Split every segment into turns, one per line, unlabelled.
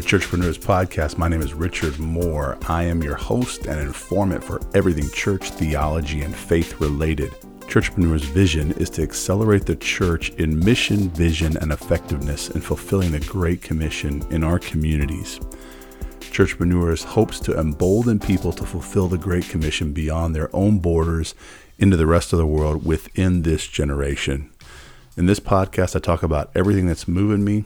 To Churchpreneurs Podcast. My name is Richard Moore. I am your host and informant for everything church, theology, and faith related. Churchpreneurs' vision is to accelerate the church in mission, vision, and effectiveness in fulfilling the Great Commission in our communities. Churchpreneurs hopes to embolden people to fulfill the Great Commission beyond their own borders into the rest of the world within this generation. In this podcast, I talk about everything that's moving me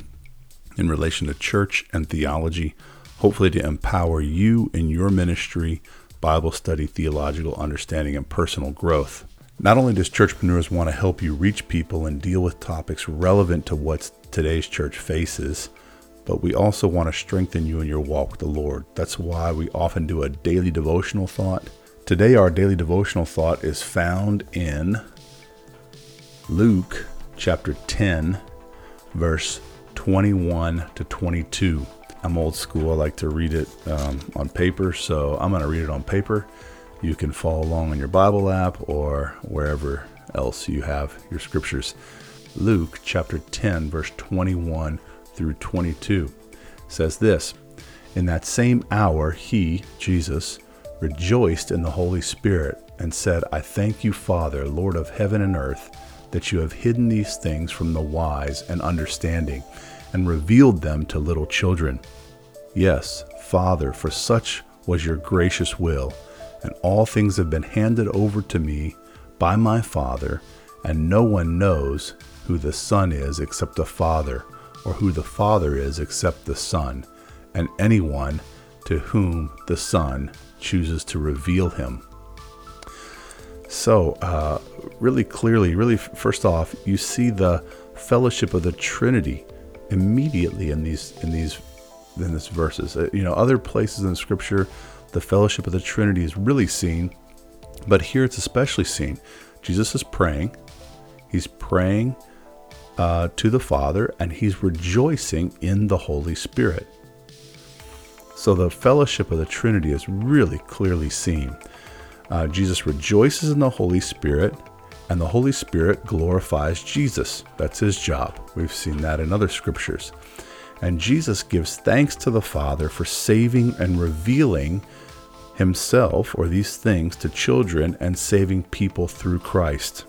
in relation to church and theology, hopefully to empower you in your ministry, Bible study, theological understanding, and personal growth. Not only does Churchpreneurs want to help you reach people and deal with topics relevant to what today's church faces, but we also want to strengthen you in your walk with the Lord. That's why we often do a daily devotional thought. Today, our daily devotional thought is found in Luke chapter 10, verse 21 to 22. I'm old school. I like to read it um, on paper, so I'm going to read it on paper. You can follow along on your Bible app or wherever else you have your scriptures. Luke chapter 10, verse 21 through 22 says this In that same hour, he, Jesus, rejoiced in the Holy Spirit and said, I thank you, Father, Lord of heaven and earth that you have hidden these things from the wise and understanding, and revealed them to little children. Yes, Father, for such was your gracious will, and all things have been handed over to me by my Father, and no one knows who the Son is except the Father, or who the Father is except the Son, and anyone to whom the Son chooses to reveal him. So, uh, really clearly, really, first off, you see the fellowship of the Trinity immediately in these in these in these verses. Uh, you know, other places in Scripture, the fellowship of the Trinity is really seen, but here it's especially seen. Jesus is praying. He's praying uh, to the Father, and he's rejoicing in the Holy Spirit. So the fellowship of the Trinity is really clearly seen. Uh, Jesus rejoices in the Holy Spirit, and the Holy Spirit glorifies Jesus. That's his job. We've seen that in other scriptures. And Jesus gives thanks to the Father for saving and revealing himself or these things to children and saving people through Christ.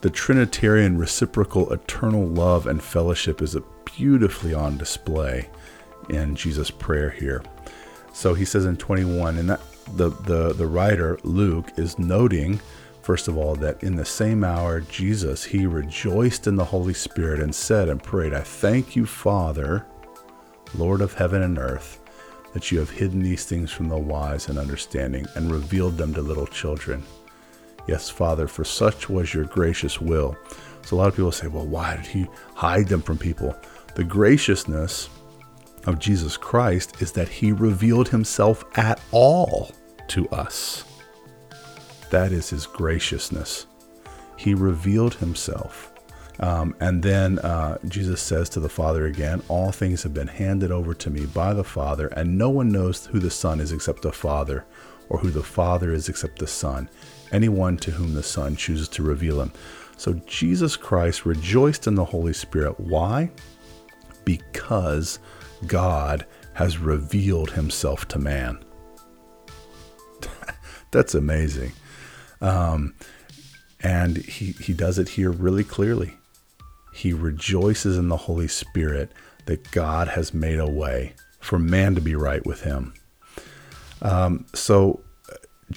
The Trinitarian reciprocal eternal love and fellowship is beautifully on display in Jesus' prayer here. So he says in 21, and that the, the, the writer, Luke, is noting, first of all, that in the same hour, Jesus, he rejoiced in the Holy Spirit and said and prayed, I thank you, Father, Lord of heaven and earth, that you have hidden these things from the wise and understanding and revealed them to little children. Yes, Father, for such was your gracious will. So a lot of people say, well, why did he hide them from people? The graciousness of Jesus Christ is that he revealed himself at all to us. That is his graciousness. He revealed himself. Um, and then uh, Jesus says to the Father again, All things have been handed over to me by the Father, and no one knows who the Son is except the Father, or who the Father is except the Son, anyone to whom the Son chooses to reveal him. So Jesus Christ rejoiced in the Holy Spirit. Why? Because God has revealed himself to man. That's amazing. Um, and he, he does it here really clearly. He rejoices in the Holy Spirit that God has made a way for man to be right with him. Um, so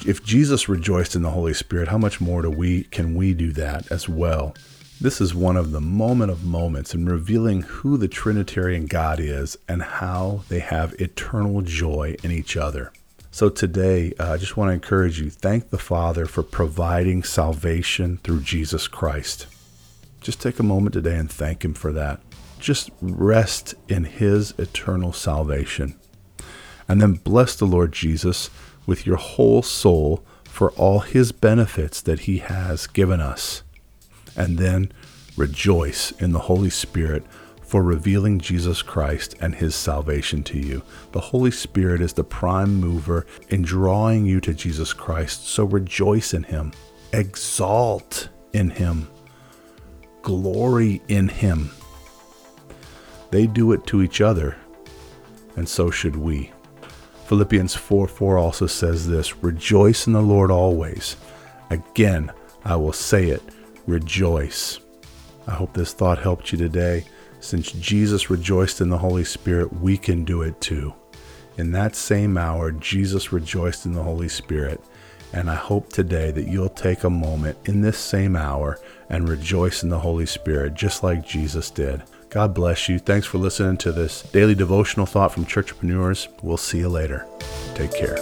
if Jesus rejoiced in the Holy Spirit, how much more do we can we do that as well? This is one of the moment of moments in revealing who the Trinitarian God is and how they have eternal joy in each other. So today, uh, I just want to encourage you thank the Father for providing salvation through Jesus Christ. Just take a moment today and thank Him for that. Just rest in His eternal salvation. And then bless the Lord Jesus with your whole soul for all His benefits that He has given us. And then rejoice in the Holy Spirit for revealing Jesus Christ and his salvation to you. The Holy Spirit is the prime mover in drawing you to Jesus Christ, so rejoice in him, exalt in him, glory in him. They do it to each other. and so should we. Philippians 4 4 also says this Rejoice in the Lord always. Again, I will say it, rejoice. I hope this thought helped you today. Since Jesus rejoiced in the Holy Spirit, we can do it too. In that same hour, Jesus rejoiced in the Holy Spirit. And I hope today that you'll take a moment in this same hour and rejoice in the Holy Spirit, just like Jesus did. God bless you. Thanks for listening to this daily devotional thought from Churchpreneurs. We'll see you later. Take care.